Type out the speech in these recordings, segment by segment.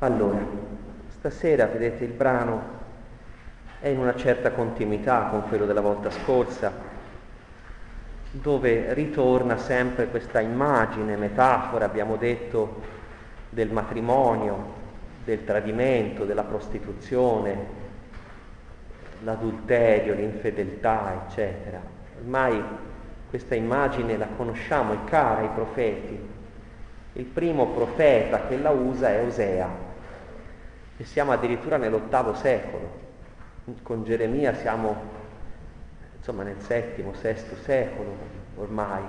Allora, stasera vedete il brano è in una certa continuità con quello della volta scorsa, dove ritorna sempre questa immagine, metafora, abbiamo detto, del matrimonio, del tradimento, della prostituzione, l'adulterio, l'infedeltà, eccetera. Ormai questa immagine la conosciamo, è cara ai profeti. Il primo profeta che la usa è Osea, e siamo addirittura nell'ottavo secolo. Con Geremia siamo insomma nel settimo, sesto secolo ormai.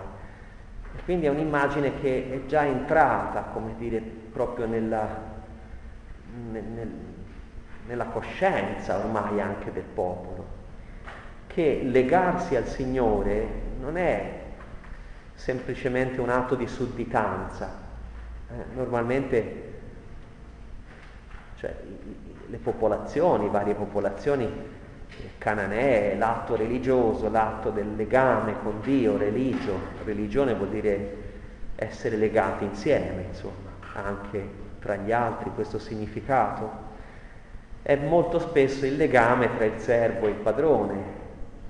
E quindi è un'immagine che è già entrata, come dire, proprio nella, nel, nella coscienza ormai anche del popolo, che legarsi al Signore non è semplicemente un atto di sudditanza. Eh, normalmente cioè le popolazioni, varie popolazioni eh, cananee, l'atto religioso, l'atto del legame con Dio, religio, religione vuol dire essere legati insieme, insomma, anche tra gli altri questo significato. È molto spesso il legame tra il servo e il padrone,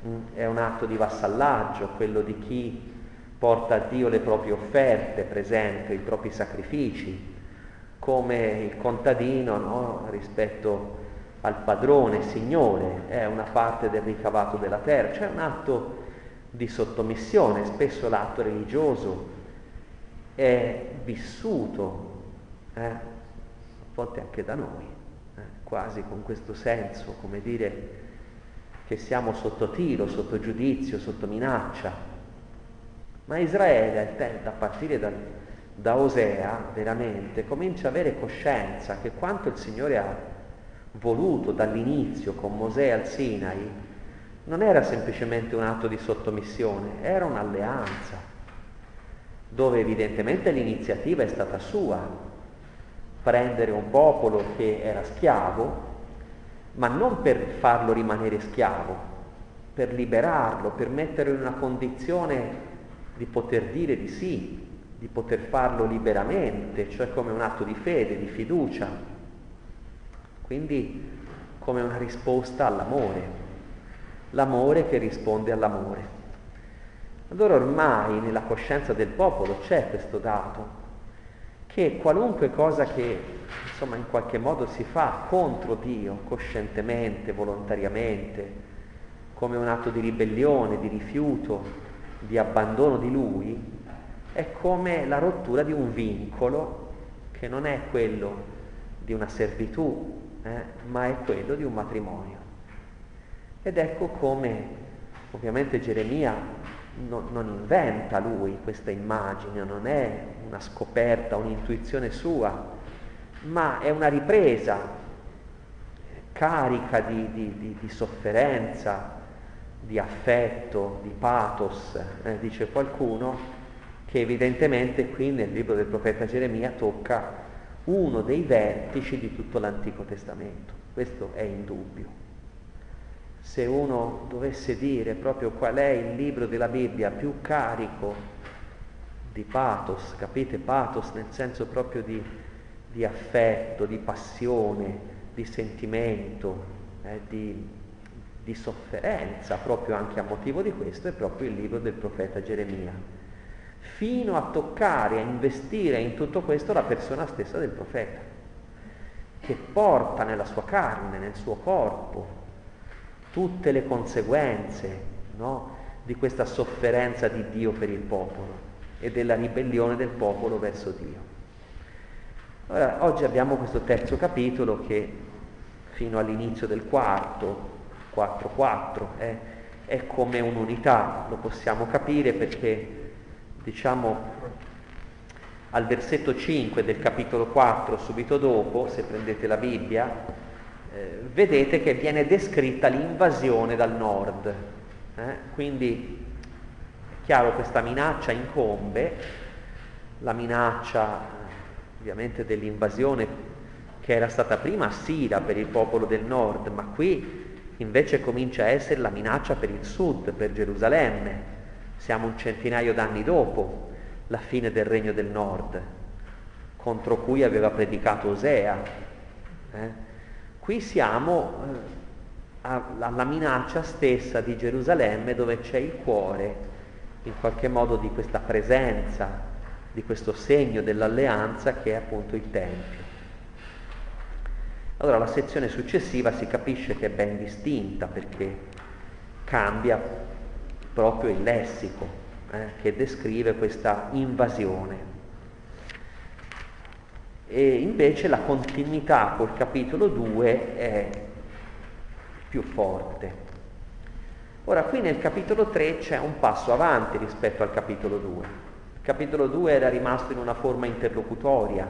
mm, è un atto di vassallaggio, quello di chi porta a Dio le proprie offerte, per esempio, i propri sacrifici, come il contadino no? rispetto al padrone, signore, è una parte del ricavato della terra, c'è un atto di sottomissione, spesso l'atto religioso è vissuto, eh, a volte anche da noi, eh, quasi con questo senso, come dire che siamo sotto tiro, sotto giudizio, sotto minaccia. Ma Israele, a partire dal, da Osea veramente comincia a avere coscienza che quanto il Signore ha voluto dall'inizio con Mosè al Sinai non era semplicemente un atto di sottomissione, era un'alleanza, dove evidentemente l'iniziativa è stata sua, prendere un popolo che era schiavo, ma non per farlo rimanere schiavo, per liberarlo, per metterlo in una condizione di poter dire di sì, di poter farlo liberamente, cioè come un atto di fede, di fiducia, quindi come una risposta all'amore, l'amore che risponde all'amore. Allora ormai nella coscienza del popolo c'è questo dato, che qualunque cosa che insomma in qualche modo si fa contro Dio, coscientemente, volontariamente, come un atto di ribellione, di rifiuto, di abbandono di Lui, è come la rottura di un vincolo che non è quello di una servitù, eh, ma è quello di un matrimonio. Ed ecco come ovviamente Geremia non, non inventa lui questa immagine, non è una scoperta, un'intuizione sua, ma è una ripresa carica di, di, di, di sofferenza, di affetto, di pathos, eh, dice qualcuno, che evidentemente qui nel libro del profeta Geremia tocca uno dei vertici di tutto l'Antico Testamento. Questo è indubbio. Se uno dovesse dire proprio qual è il libro della Bibbia più carico di pathos, capite? Pathos nel senso proprio di, di affetto, di passione, di sentimento, eh, di, di sofferenza, proprio anche a motivo di questo, è proprio il libro del profeta Geremia fino a toccare, a investire in tutto questo la persona stessa del profeta, che porta nella sua carne, nel suo corpo, tutte le conseguenze no, di questa sofferenza di Dio per il popolo e della ribellione del popolo verso Dio. Ora, oggi abbiamo questo terzo capitolo che fino all'inizio del quarto, 4-4, eh, è come un'unità, lo possiamo capire perché diciamo al versetto 5 del capitolo 4, subito dopo, se prendete la Bibbia, eh, vedete che viene descritta l'invasione dal nord. Eh? Quindi è chiaro questa minaccia incombe, la minaccia ovviamente dell'invasione che era stata prima assida per il popolo del nord, ma qui invece comincia a essere la minaccia per il sud, per Gerusalemme. Siamo un centinaio d'anni dopo la fine del regno del nord, contro cui aveva predicato Osea, Eh? Qui siamo eh, alla minaccia stessa di Gerusalemme dove c'è il cuore in qualche modo di questa presenza, di questo segno dell'alleanza che è appunto il Tempio. Allora la sezione successiva si capisce che è ben distinta perché cambia proprio il lessico eh, che descrive questa invasione. E invece la continuità col capitolo 2 è più forte. Ora qui nel capitolo 3 c'è un passo avanti rispetto al capitolo 2. Il capitolo 2 era rimasto in una forma interlocutoria,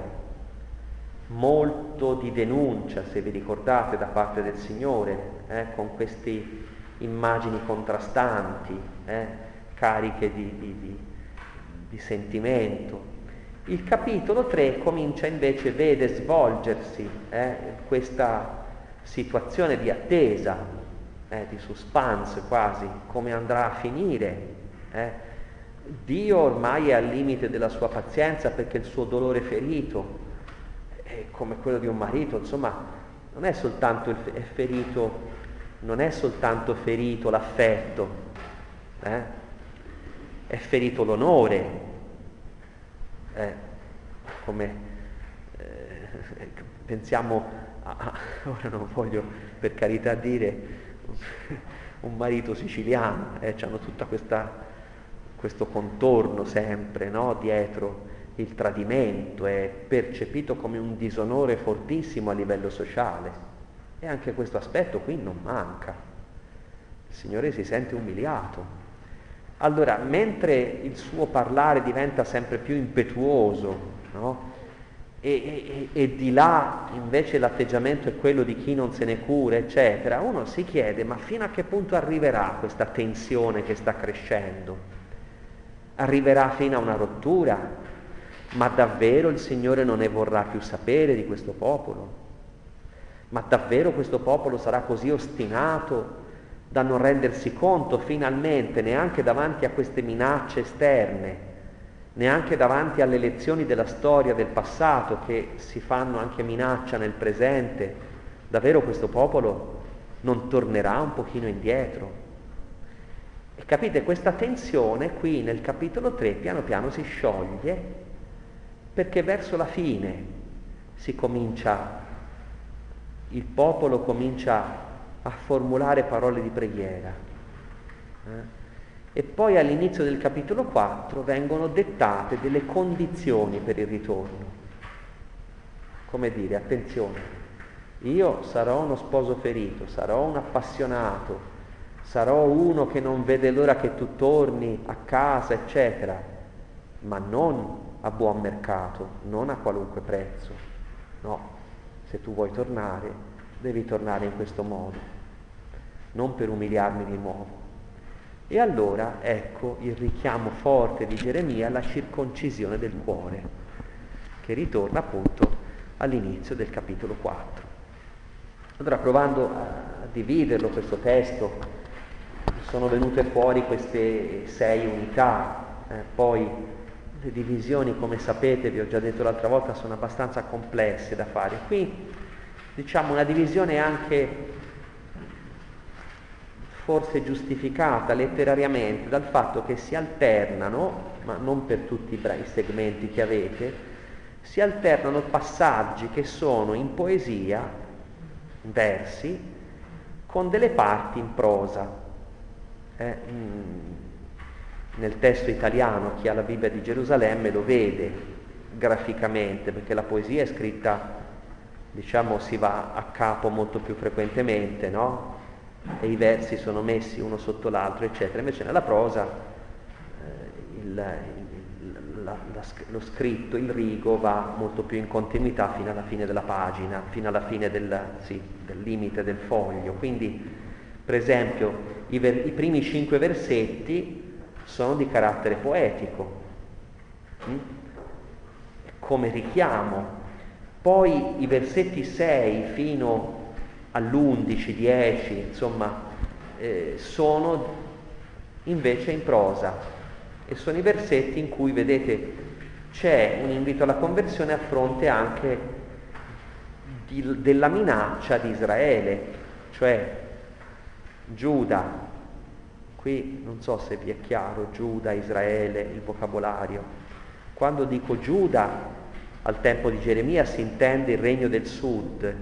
molto di denuncia, se vi ricordate, da parte del Signore, eh, con queste immagini contrastanti, eh, cariche di, di, di, di sentimento. Il capitolo 3 comincia invece, vede svolgersi eh, questa situazione di attesa, eh, di suspense quasi, come andrà a finire. Eh. Dio ormai è al limite della sua pazienza perché il suo dolore ferito come quello di un marito, insomma, non è soltanto è ferito, non è soltanto ferito l'affetto, eh? è ferito l'onore, eh, come eh, pensiamo, a, ora non voglio per carità dire, un marito siciliano, eh, hanno tutto questo contorno sempre no? dietro il tradimento, è percepito come un disonore fortissimo a livello sociale e anche questo aspetto qui non manca. Il Signore si sente umiliato. Allora, mentre il suo parlare diventa sempre più impetuoso, no? e, e, e, di là invece l'atteggiamento è quello di chi non se ne cura, eccetera, uno si chiede ma fino a che punto arriverà questa tensione che sta crescendo? Arriverà fino a una rottura? Ma davvero il Signore non ne vorrà più sapere di questo popolo? Ma davvero questo popolo sarà così ostinato da non rendersi conto finalmente neanche davanti a queste minacce esterne neanche davanti alle lezioni della storia del passato che si fanno anche minaccia nel presente, davvero questo popolo non tornerà un pochino indietro. E capite, questa tensione qui nel capitolo 3 piano piano si scioglie perché verso la fine si comincia, il popolo comincia a formulare parole di preghiera. Eh? E poi all'inizio del capitolo 4 vengono dettate delle condizioni per il ritorno. Come dire, attenzione, io sarò uno sposo ferito, sarò un appassionato, sarò uno che non vede l'ora che tu torni a casa, eccetera, ma non a buon mercato, non a qualunque prezzo. No, se tu vuoi tornare, devi tornare in questo modo, non per umiliarmi di nuovo. E allora ecco il richiamo forte di Geremia alla circoncisione del cuore, che ritorna appunto all'inizio del capitolo 4. Allora provando a dividerlo questo testo, sono venute fuori queste sei unità, eh, poi le divisioni come sapete, vi ho già detto l'altra volta, sono abbastanza complesse da fare. Qui diciamo una divisione anche forse giustificata letterariamente dal fatto che si alternano, ma non per tutti i segmenti che avete, si alternano passaggi che sono in poesia, versi, con delle parti in prosa. Eh, mm, nel testo italiano chi ha la Bibbia di Gerusalemme lo vede graficamente, perché la poesia è scritta, diciamo, si va a capo molto più frequentemente, no? e i versi sono messi uno sotto l'altro, eccetera. Invece nella prosa eh, il, il, la, la, lo scritto, il rigo va molto più in continuità fino alla fine della pagina, fino alla fine del, sì, del limite del foglio. Quindi, per esempio, i, ver, i, primi cinque versetti sono di carattere poetico, hm? come richiamo. Poi i versetti 6 fino all'11, 10, insomma, eh, sono invece in prosa e sono i versetti in cui, vedete, c'è un invito alla conversione a fronte anche di, della minaccia di Israele, cioè Giuda, qui non so se vi è chiaro, Giuda, Israele, il vocabolario. Quando dico Giuda, al tempo di Geremia si intende il regno del sud,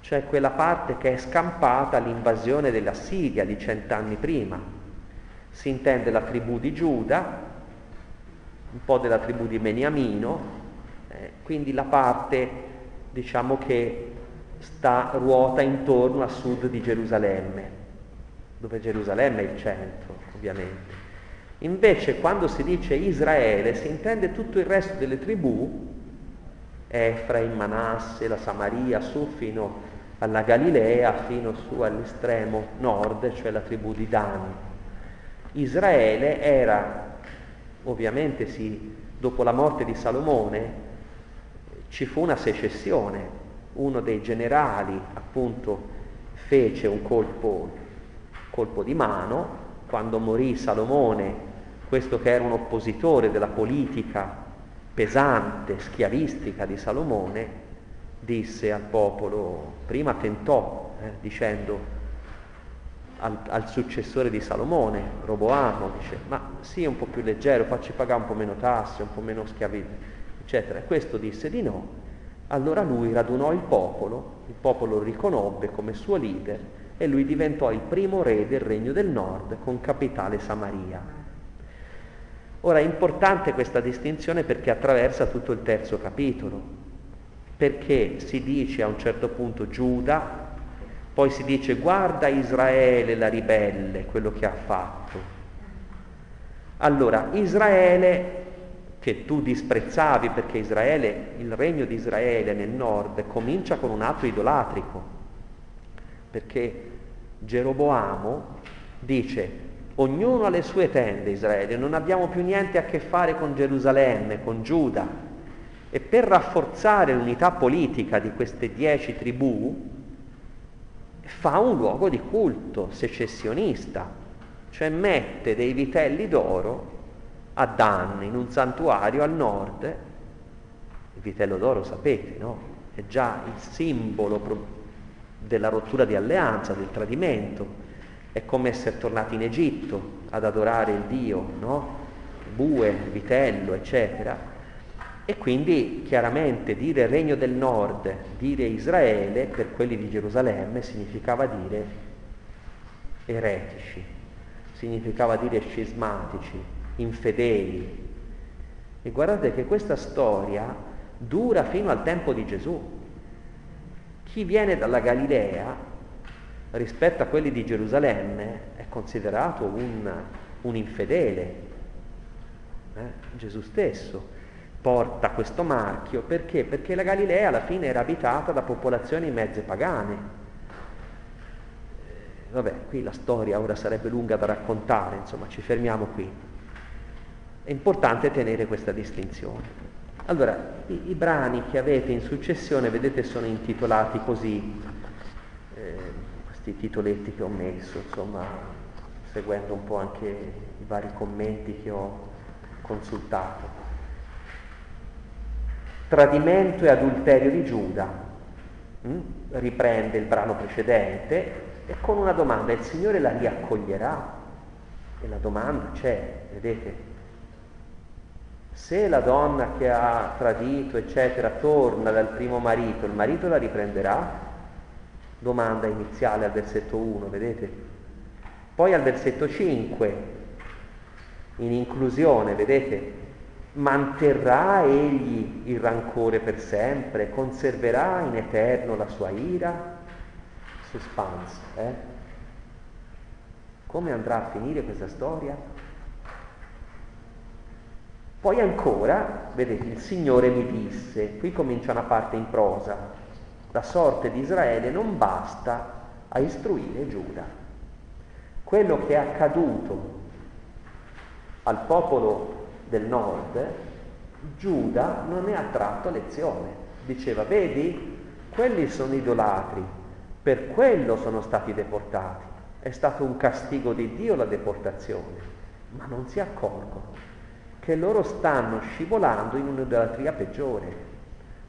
cioè quella parte che è scampata all'invasione della Siria di cent'anni prima. Si intende la tribù di Giuda, un po' della tribù di Beniamino, eh, quindi la parte diciamo che sta, ruota intorno a sud di Gerusalemme, dove Gerusalemme è il centro, ovviamente. Invece quando si dice Israele si intende tutto il resto delle tribù, Efraim, Manasse, la Samaria, su fino alla Galilea, fino su all'estremo nord, cioè la tribù di Dan. Israele era, ovviamente sì, dopo la morte di Salomone, ci fu una secessione, uno dei generali appunto fece un colpo, colpo di mano, quando morì Salomone, questo che era un oppositore della politica pesante, schiavistica di Salomone, disse al popolo, prima tentò eh, dicendo al, al, successore di Salomone, Roboamo, dice, ma sii un po' più leggero, facci pagare un po' meno tasse, un po' meno schiavi, eccetera. E questo disse di no. Allora lui radunò il popolo, il popolo lo riconobbe come suo leader e lui diventò il primo re del regno del nord con capitale Samaria. Ora è importante questa distinzione perché attraversa tutto il terzo capitolo, perché si dice a un certo punto Giuda, poi si dice guarda Israele la ribelle, quello che ha fatto. Allora, Israele che tu disprezzavi perché Israele, il regno di Israele nel nord comincia con un atto idolatrico, perché Geroboamo dice ognuno ha le sue tende Israele, non abbiamo più niente a che fare con Gerusalemme, con Giuda e per rafforzare l'unità politica di queste dieci tribù fa un luogo di culto secessionista, cioè mette dei vitelli d'oro a Dan, in un santuario al nord, il vitello d'oro sapete, no? È già il simbolo della rottura di alleanza, del tradimento. È come essere tornati in Egitto ad adorare il Dio, no? Bue, vitello, eccetera. E quindi chiaramente dire regno del nord, dire Israele, per quelli di Gerusalemme, significava dire eretici, significava dire scismatici, infedeli. E guardate che questa storia dura fino al tempo di Gesù. Chi viene dalla Galilea rispetto a quelli di Gerusalemme è considerato un, un infedele. Eh? Gesù stesso porta questo marchio perché? Perché la Galilea alla fine era abitata da popolazioni mezze pagane. Vabbè, qui la storia ora sarebbe lunga da raccontare, insomma ci fermiamo qui. È importante tenere questa distinzione. Allora, i, i brani che avete in successione, vedete, sono intitolati così, eh, questi titoletti che ho messo, insomma, seguendo un po' anche i vari commenti che ho consultato. Tradimento e adulterio di Giuda. Mm? Riprende il brano precedente e con una domanda, il Signore la riaccoglierà? E la domanda c'è, vedete, se la donna che ha tradito, eccetera, torna dal primo marito, il marito la riprenderà? Domanda iniziale al versetto 1, vedete? Poi al versetto 5, in inclusione, vedete? Manterrà egli il rancore per sempre? Conserverà in eterno la sua ira? Suspense, eh? Come andrà a finire questa storia? Poi ancora, vedete, il Signore mi disse, qui comincia una parte in prosa, la sorte di Israele non basta a istruire Giuda. Quello che è accaduto al popolo del nord, Giuda non ne ha tratto lezione. Diceva, vedi, quelli sono idolatri, per quello sono stati deportati. È stato un castigo di Dio la deportazione, ma non si accorgono che loro stanno scivolando in un'idolatria peggiore,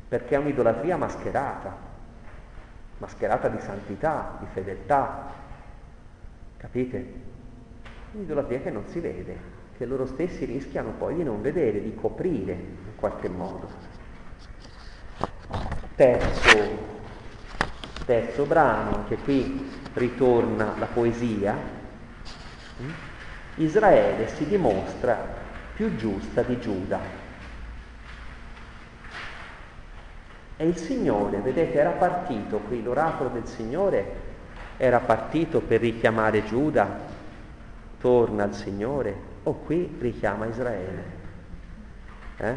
perché è un'idolatria mascherata. mascherata di santità, di fedeltà. Capite? Un'idolatria che non si vede, che loro stessi rischiano poi di non vedere, di coprire in qualche modo. Terzo, terzo brano, anche qui ritorna la poesia. Israele si dimostra più giusta di Giuda. E il Signore, vedete, era partito qui, l'oracolo del Signore era partito per richiamare Giuda, torna al Signore, o qui richiama Israele. Eh?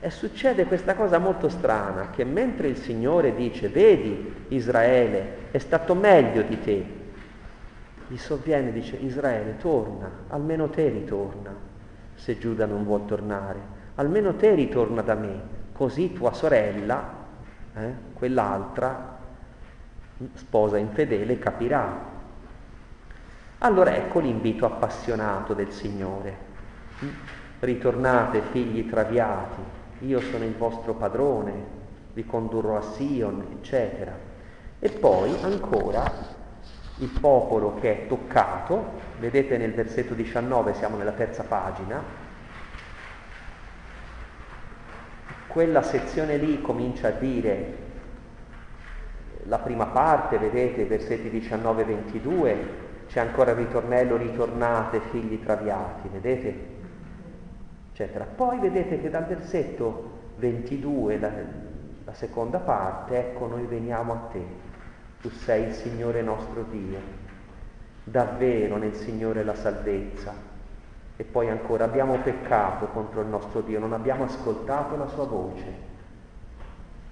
E succede questa cosa molto strana, che mentre il Signore dice, vedi Israele, è stato meglio di te, gli sovviene e dice, Israele, torna, almeno te ritorna, se Giuda non vuol tornare, almeno te ritorna da me, così tua sorella, eh, quell'altra, sposa infedele, capirà. Allora ecco l'invito appassionato del Signore. Ritornate figli traviati, io sono il vostro padrone, vi condurrò a Sion, eccetera. E poi ancora il popolo che è toccato, vedete nel versetto 19, siamo nella terza pagina, quella sezione lì comincia a dire la prima parte, vedete, versetti 19 e 22, c'è ancora ritornello, ritornate figli traviati, vedete? Eccetera. Poi vedete che dal versetto 22, la, la seconda parte, ecco noi veniamo a te, tu sei il Signore nostro Dio, davvero nel Signore la salvezza, e poi ancora abbiamo peccato contro il nostro Dio, non abbiamo ascoltato la sua voce.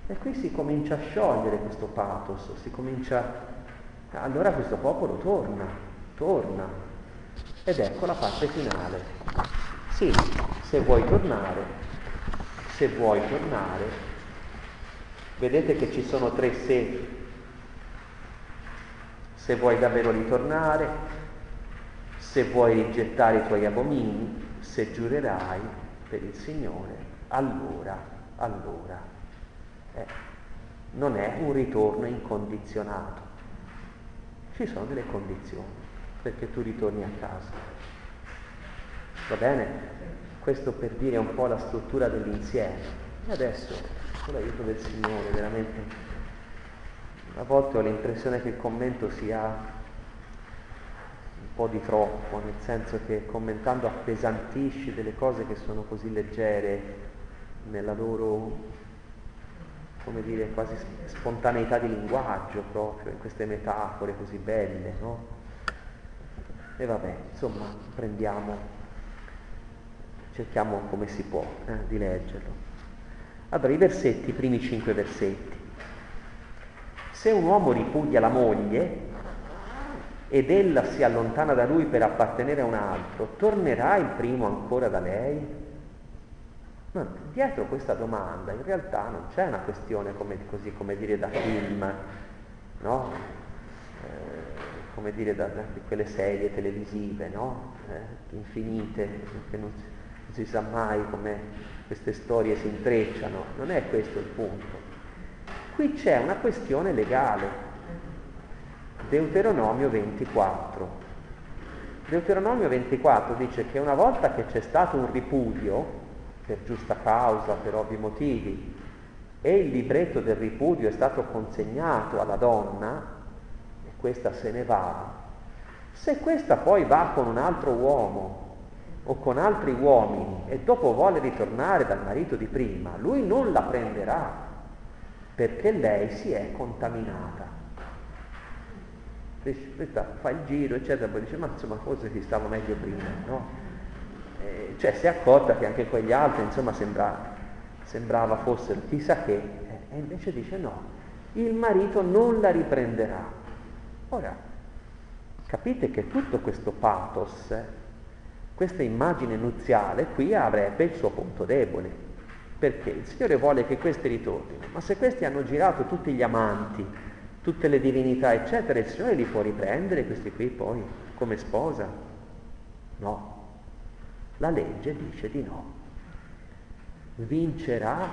E qui si comincia a sciogliere questo pathos, si comincia... Allora questo popolo torna, torna. Ed ecco la parte finale. Sì, se vuoi tornare, se vuoi tornare, vedete che ci sono tre se. Se vuoi davvero ritornare, se vuoi rigettare i tuoi abomini, se giurerai per il Signore, allora, allora. Eh, non è un ritorno incondizionato. Ci sono delle condizioni perché tu ritorni a casa. Va bene? Questo per dire un po' la struttura dell'insieme. E adesso, con l'aiuto del Signore, veramente, a volte ho l'impressione che il commento sia po' di troppo, nel senso che commentando appesantisci delle cose che sono così leggere nella loro, come dire, quasi spontaneità di linguaggio proprio, in queste metafore così belle, no? E vabbè, insomma, prendiamo, cerchiamo come si può eh, di leggerlo. Allora, i versetti, i primi cinque versetti. Se un uomo ripuglia la moglie, ed ella si allontana da lui per appartenere a un altro, tornerà il primo ancora da lei? Ma dietro questa domanda in realtà non c'è una questione come, così come dire da film, no? Eh, come dire da, da, quelle serie televisive, no? Eh, infinite, che non non si sa mai come queste storie si intrecciano. Non è questo il punto. Qui c'è una questione legale, Deuteronomio 24. Deuteronomio 24 dice che una volta che c'è stato un ripudio, per giusta causa, per ovvi motivi, e il libretto del ripudio è stato consegnato alla donna, e questa se ne va, se questa poi va con un altro uomo o con altri uomini e dopo vuole ritornare dal marito di prima, lui non la prenderà perché lei si è contaminata questa fa il giro, eccetera, poi dice, ma insomma forse si stava meglio prima, no? Eh, cioè si è accorta che anche quegli altri, insomma, sembra, sembrava fossero chissà che, eh, e invece dice no, il marito non la riprenderà. Ora, capite che tutto questo pathos, questa immagine nuziale, qui avrebbe il suo punto debole, perché il Signore vuole che questi ritornino, ma se questi hanno girato tutti gli amanti, tutte le divinità, eccetera, il Signore li può riprendere questi qui poi come sposa? No, la legge dice di no. Vincerà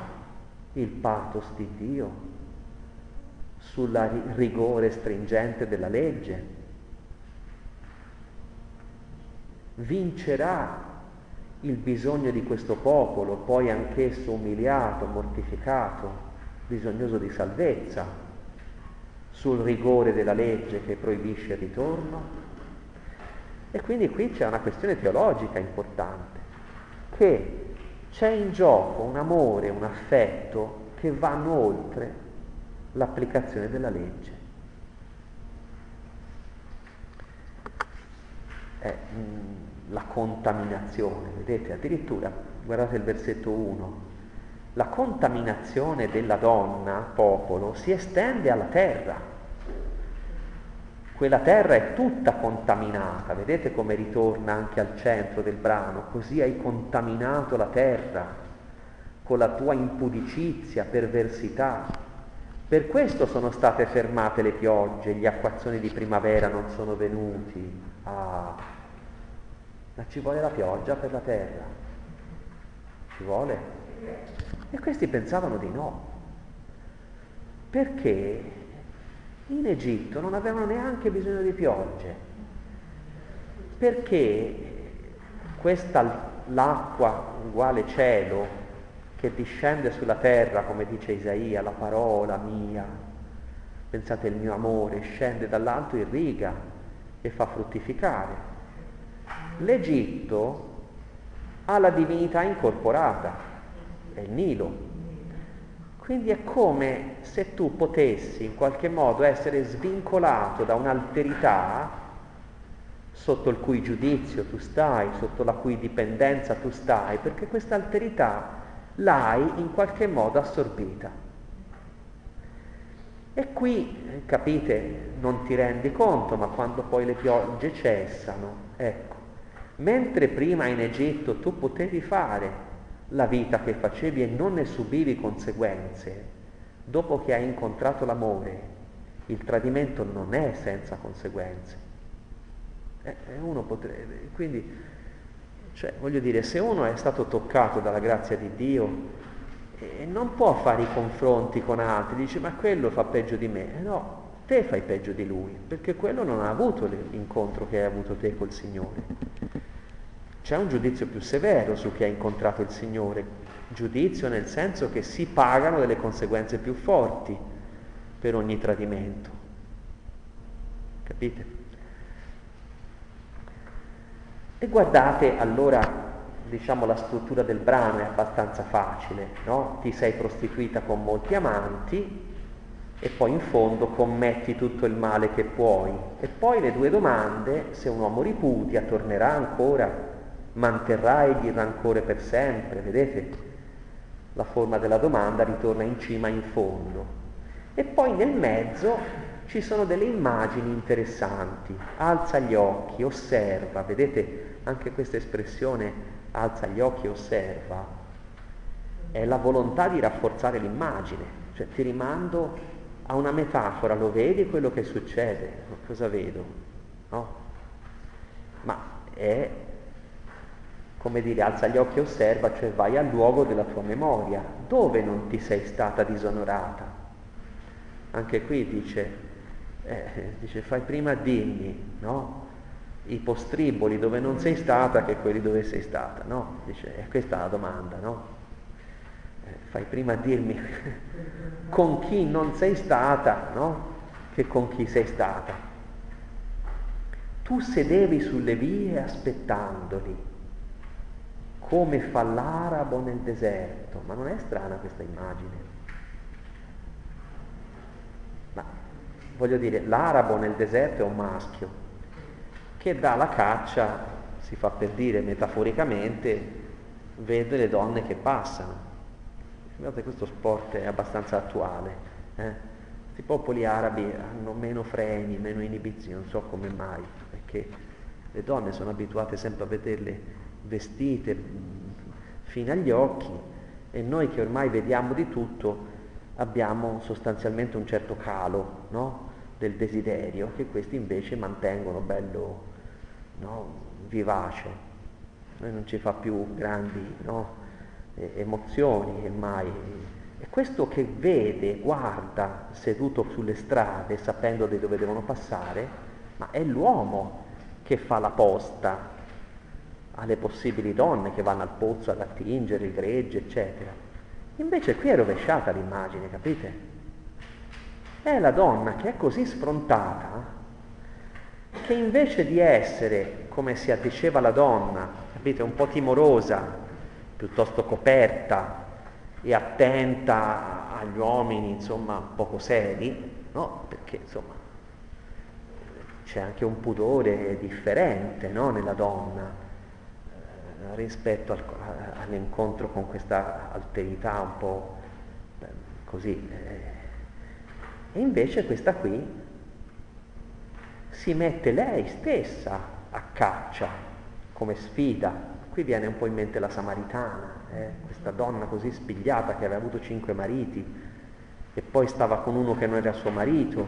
il pathos di Dio sul rigore stringente della legge. Vincerà il bisogno di questo popolo, poi anch'esso umiliato, mortificato, bisognoso di salvezza, sul rigore della legge che proibisce il ritorno. E quindi qui c'è una questione teologica importante, che c'è in gioco un amore, un affetto che vanno oltre l'applicazione della legge. È mh, la contaminazione, vedete, addirittura, guardate il versetto 1, la contaminazione della donna, popolo, si estende alla terra. Quella terra è tutta contaminata, vedete come ritorna anche al centro del brano, così hai contaminato la terra con la tua impudicizia, perversità. Per questo sono state fermate le piogge, gli acquazzoni di primavera non sono venuti. Ah, ma ci vuole la pioggia per la terra? Ci vuole? E questi pensavano di no. Perché in Egitto non avevano neanche bisogno di piogge, perché questa l'acqua uguale cielo che discende sulla terra, come dice Isaia, la parola mia, pensate il mio amore, scende dall'alto, irriga e fa fruttificare. L'Egitto ha la divinità incorporata, è il Nilo, quindi è come se tu potessi in qualche modo essere svincolato da un'alterità sotto il cui giudizio tu stai, sotto la cui dipendenza tu stai, perché questa alterità l'hai in qualche modo assorbita. E qui, capite, non ti rendi conto, ma quando poi le piogge cessano, ecco, mentre prima in Egitto tu potevi fare la vita che facevi e non ne subivi conseguenze, dopo che hai incontrato l'amore, il tradimento non è senza conseguenze. Eh, uno potrebbe, quindi, cioè, voglio dire, se uno è stato toccato dalla grazia di Dio, eh, non può fare i confronti con altri, dice ma quello fa peggio di me. Eh, no, te fai peggio di lui, perché quello non ha avuto l'incontro che hai avuto te col Signore. C'è un giudizio più severo su chi ha incontrato il Signore, giudizio nel senso che si pagano delle conseguenze più forti per ogni tradimento. Capite? E guardate allora, diciamo, la struttura del brano è abbastanza facile, no? Ti sei prostituita con molti amanti e poi in fondo commetti tutto il male che puoi. E poi le due domande, se un uomo ripudia, tornerà ancora manterrà egli il rancore per sempre? Vedete? La forma della domanda ritorna in cima in fondo. E poi nel mezzo ci sono delle immagini interessanti. Alza gli occhi, osserva, vedete anche questa espressione alza gli occhi, osserva, è la volontà di rafforzare l'immagine, cioè ti rimando a una metafora, lo vedi quello che succede? Cosa vedo? No? Ma è come dire, alza gli occhi e osserva, cioè vai al luogo della tua memoria, dove non ti sei stata disonorata. Anche qui dice, eh, dice fai prima a dirmi, no? I postriboli dove non sei stata che quelli dove sei stata, no? Dice, e questa è la domanda, no? Fai prima a dirmi con chi non sei stata, no? Che con chi sei stata. Tu sedevi sulle vie aspettandoli come fa l'arabo nel deserto. Ma non è strana questa immagine? Ma voglio dire, l'arabo nel deserto è un maschio che dà la caccia, si fa per dire metaforicamente, vede le donne che passano. Guardate, questo sport è abbastanza attuale. Eh? I popoli arabi hanno meno freni, meno inibizioni, non so come mai, perché le donne sono abituate sempre a vederle vestite fino agli occhi e noi che ormai vediamo di tutto abbiamo sostanzialmente un certo calo no? del desiderio che questi invece mantengono bello no? vivace. Noi non ci fa più grandi no? Emozioni ormai E questo che vede, guarda, seduto sulle strade, sapendo di dove devono passare, ma è l'uomo che fa la posta alle possibili donne che vanno al pozzo ad attingere il gregge, eccetera. Invece qui è rovesciata l'immagine, capite? È la donna che è così sfrontata che invece di essere, come si addiceva la donna, capite, un po' timorosa, piuttosto coperta e attenta agli uomini, insomma, poco seri, no? Perché, insomma, c'è anche un pudore differente, no? Nella donna rispetto al, all'incontro con questa alterità un po' eh, così. Eh. E invece questa qui si mette lei stessa a caccia come sfida. Qui viene un po' in mente la Samaritana, eh? questa donna così spigliata che aveva avuto cinque mariti e poi stava con uno che non era suo marito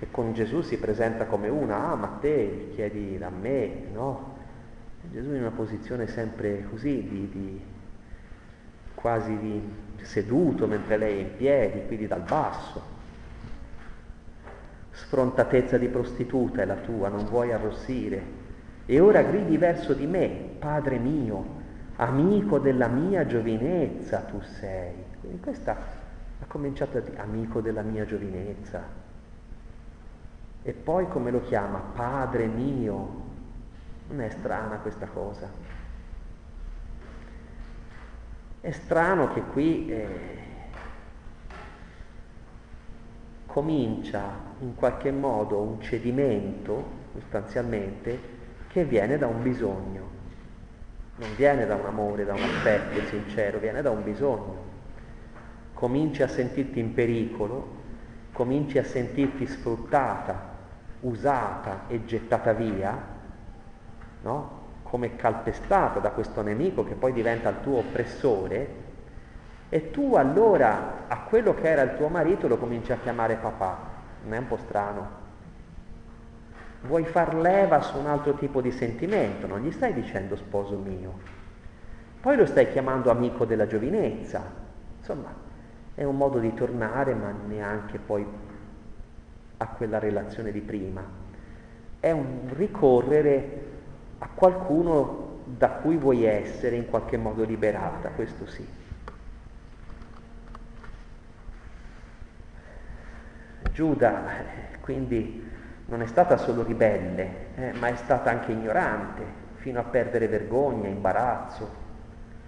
e con Gesù si presenta come una, ah ma te chiedi da me, no? Gesù in una posizione sempre così, di, di, quasi di seduto mentre lei è in piedi, quindi dal basso. Sfrontatezza di prostituta è la tua, non vuoi arrossire. E ora gridi verso di me, Padre mio, amico della mia giovinezza tu sei. Quindi questa ha cominciato a dire, amico della mia giovinezza. E poi come lo chiama? Padre mio, non è strana questa cosa. È strano che qui eh, comincia in qualche modo un cedimento, sostanzialmente, che viene da un bisogno. Non viene da un amore, da un affetto sincero, viene da un bisogno. Cominci a sentirti in pericolo, cominci a sentirti sfruttata, usata e gettata via, no? come calpestata da questo nemico che poi diventa il tuo oppressore, e tu allora a quello che era il tuo marito lo cominci a chiamare papà. Non è un po' strano? Vuoi far leva su un altro tipo di sentimento, non gli stai dicendo sposo mio. Poi lo stai chiamando amico della giovinezza. Insomma, è un modo di tornare, ma neanche poi a quella relazione di prima. È un ricorrere a qualcuno da cui vuoi essere in qualche modo liberata, questo sì. Giuda quindi non è stata solo ribelle, eh, ma è stata anche ignorante, fino a perdere vergogna, imbarazzo.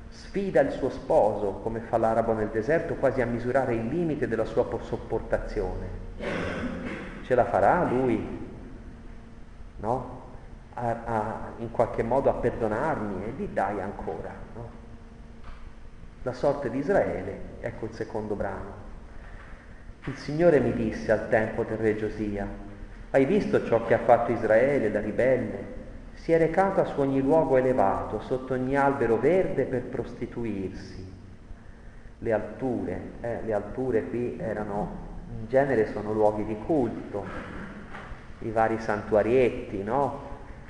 Sfida il suo sposo, come fa l'arabo nel deserto, quasi a misurare il limite della sua sopportazione. Ce la farà lui? No? a, a, in qualche modo a perdonarmi e gli dai ancora. No? La sorte di Israele, ecco il secondo brano. Il Signore mi disse al tempo del re Giosia, hai visto ciò che ha fatto Israele, la ribelle? Si è recata su ogni luogo elevato, sotto ogni albero verde per prostituirsi. Le alture, eh, le alture qui erano, in genere sono luoghi di culto, i vari santuarietti, no?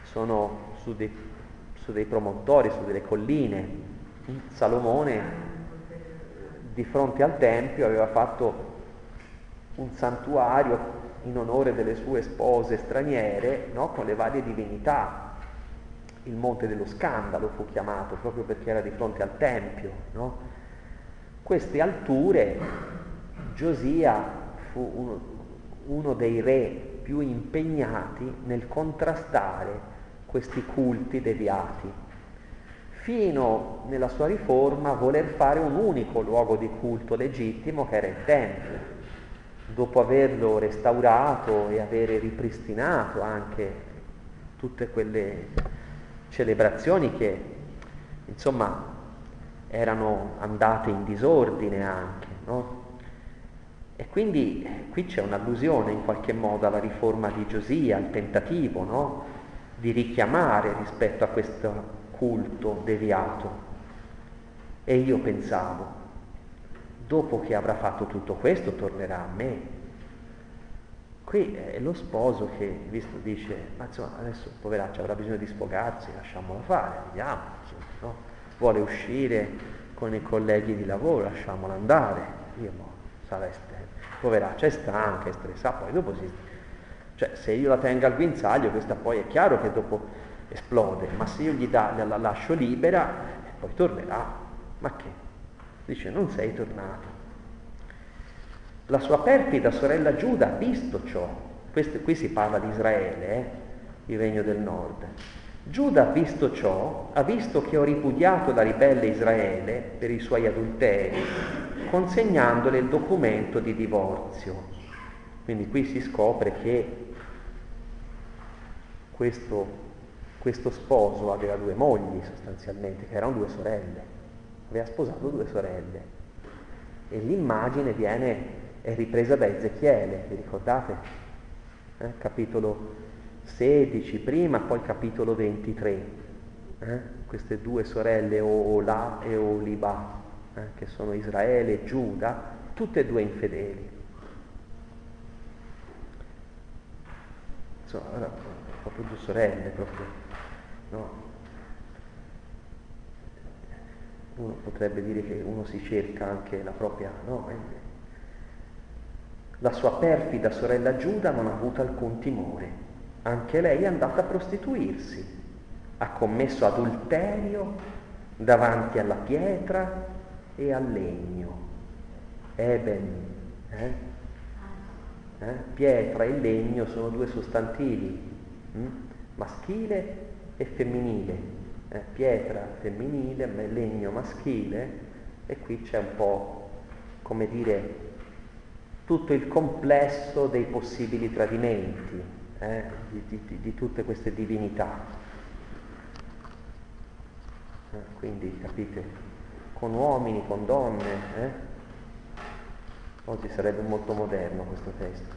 sono su dei, su dei promontori, su delle colline. Salomone di fronte al Tempio aveva fatto un santuario in onore delle sue spose straniere, no? con le varie divinità. Il Monte dello Scandalo fu chiamato proprio perché era di fronte al Tempio. No? Queste alture, Giosia fu uno, uno dei re più impegnati nel contrastare questi culti deviati, fino nella sua riforma a voler fare un unico luogo di culto legittimo che era il Tempio, dopo averlo restaurato e avere ripristinato anche tutte quelle celebrazioni che insomma erano andate in disordine anche, no? E quindi qui c'è un'allusione in qualche modo alla riforma di Giosia, al tentativo, no? di richiamare rispetto a questo culto deviato. E io pensavo, dopo che avrà fatto tutto questo tornerà a me. Qui è lo sposo che, visto, dice, ma insomma adesso poveraccio avrà bisogno di sfogarsi, lasciamolo fare, vediamo, insomma, no? vuole uscire con i colleghi di lavoro, lasciamolo andare. io mo, sarà poveraccia è stanca, è stressata, poi dopo si... Cioè, se io la tengo al guinzaglio, questa poi è chiaro che dopo esplode, ma se io gli da, la lascio libera, poi tornerà. Ma che? Dice, non sei tornato. La sua perfida sorella Giuda ha visto ciò. Questo, qui si parla di Israele, eh? il regno del nord. Giuda ha visto ciò, ha visto che ho ripudiato la ribelle Israele per i suoi adulteri, consegnandole il documento di divorzio. Quindi qui si scopre che questo, questo sposo aveva due mogli sostanzialmente, che erano due sorelle, aveva sposato due sorelle. E l'immagine viene, è ripresa da Ezechiele, vi ricordate? Eh, capitolo 16 prima, poi capitolo 23. Eh? Queste due sorelle Ola e Oliba, eh? che sono Israele e Giuda, tutte e due infedeli. Insomma, proprio due sorelle, proprio, no? Uno potrebbe dire che uno si cerca anche la propria, no? La sua perfida sorella Giuda non ha avuto alcun timore anche lei è andata a prostituirsi, ha commesso adulterio davanti alla pietra e al legno. Eben, eh? Eh? pietra e legno sono due sostantivi, hm? maschile e femminile. Eh? Pietra femminile, legno maschile e qui c'è un po', come dire, tutto il complesso dei possibili tradimenti, eh, di, di, di, tutte queste divinità. Eh, quindi capite, con uomini, con donne, eh? oggi sarebbe molto moderno questo testo.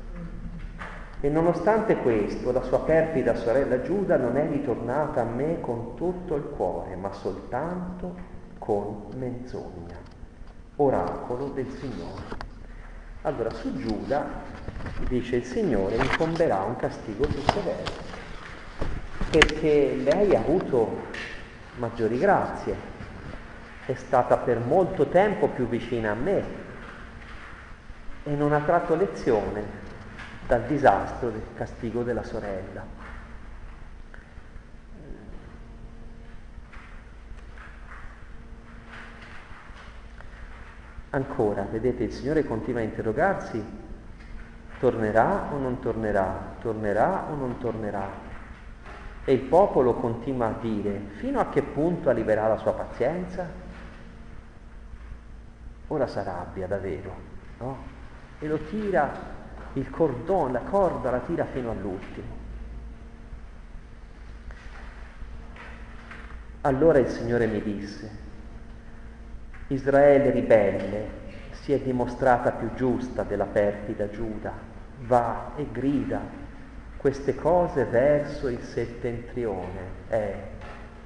E nonostante questo, la sua perfida sorella Giuda non è ritornata a me con tutto il cuore, ma soltanto con menzogna. Oracolo del Signore. Allora su Giuda dice il Signore incomberà un castigo più severo, perché lei ha avuto maggiori grazie, è stata per molto tempo più vicina a me e non ha tratto lezione dal disastro del castigo della sorella. Ancora, vedete, il Signore continua a interrogarsi, tornerà o non tornerà, tornerà o non tornerà. E il popolo continua a dire, fino a che punto aliverà la sua pazienza? Ora s'arrabbia davvero, no? E lo tira, il cordone, la corda la tira fino all'ultimo. Allora il Signore mi disse, Israele ribelle si è dimostrata più giusta della perfida Giuda, va e grida queste cose verso il settentrione. Eh,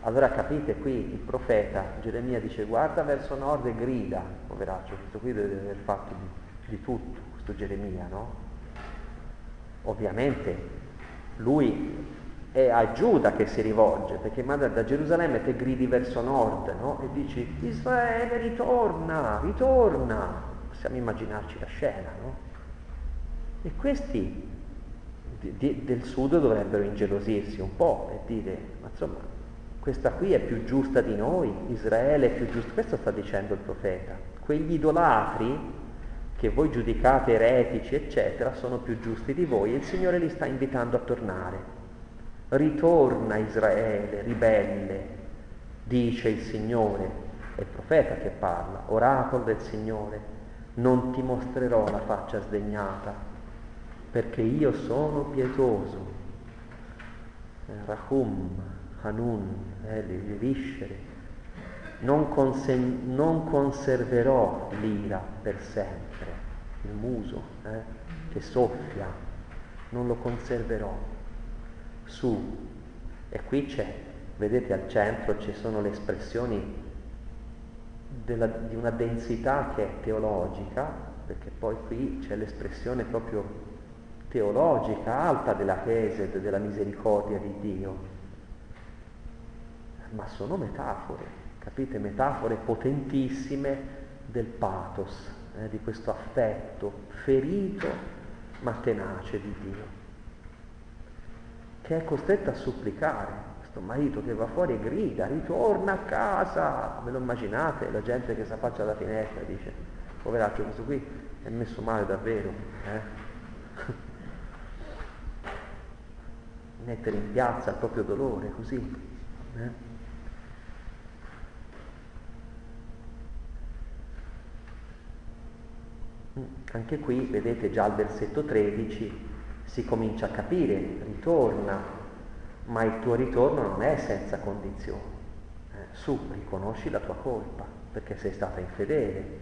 allora capite qui il profeta Geremia dice guarda verso nord e grida, poveraccio, questo qui deve aver fatto di, di tutto, questo Geremia, no? Ovviamente lui è a Giuda che si rivolge, perché manda da Gerusalemme te gridi verso nord, no? E dici Israele ritorna, ritorna. Possiamo immaginarci la scena, no? E questi di, di, del sud dovrebbero ingelosirsi un po' e dire, ma insomma, questa qui è più giusta di noi, Israele è più giusta, questo sta dicendo il profeta. Quegli idolatri che voi giudicate eretici, eccetera, sono più giusti di voi e il Signore li sta invitando a tornare. Ritorna Israele, ribelle, dice il Signore, è il profeta che parla, oracolo del Signore, non ti mostrerò la faccia sdegnata, perché io sono pietoso. Eh, Rahum, Hanun, le viscere, non, consen- non, conserverò l'ira per sempre, il muso eh, che soffia, non lo conserverò su. E qui c'è, vedete al centro ci sono le espressioni della, di una densità che è teologica, perché poi qui c'è l'espressione proprio teologica alta della Chesed, della misericordia di Dio. Ma sono metafore, capite? Metafore potentissime del pathos, eh, di questo affetto ferito ma tenace di Dio, che è costretto a supplicare. Questo marito che va fuori e grida, ritorna a casa, ve lo immaginate? La gente che si affaccia alla finestra e dice, poveraccio questo qui è messo male davvero. Eh? Mettere in piazza il proprio dolore così. Eh? Anche qui, vedete già al versetto 13, si comincia a capire, ritorna, ma il tuo ritorno non è senza condizioni. Eh, su, riconosci la tua colpa, perché sei stata infedele,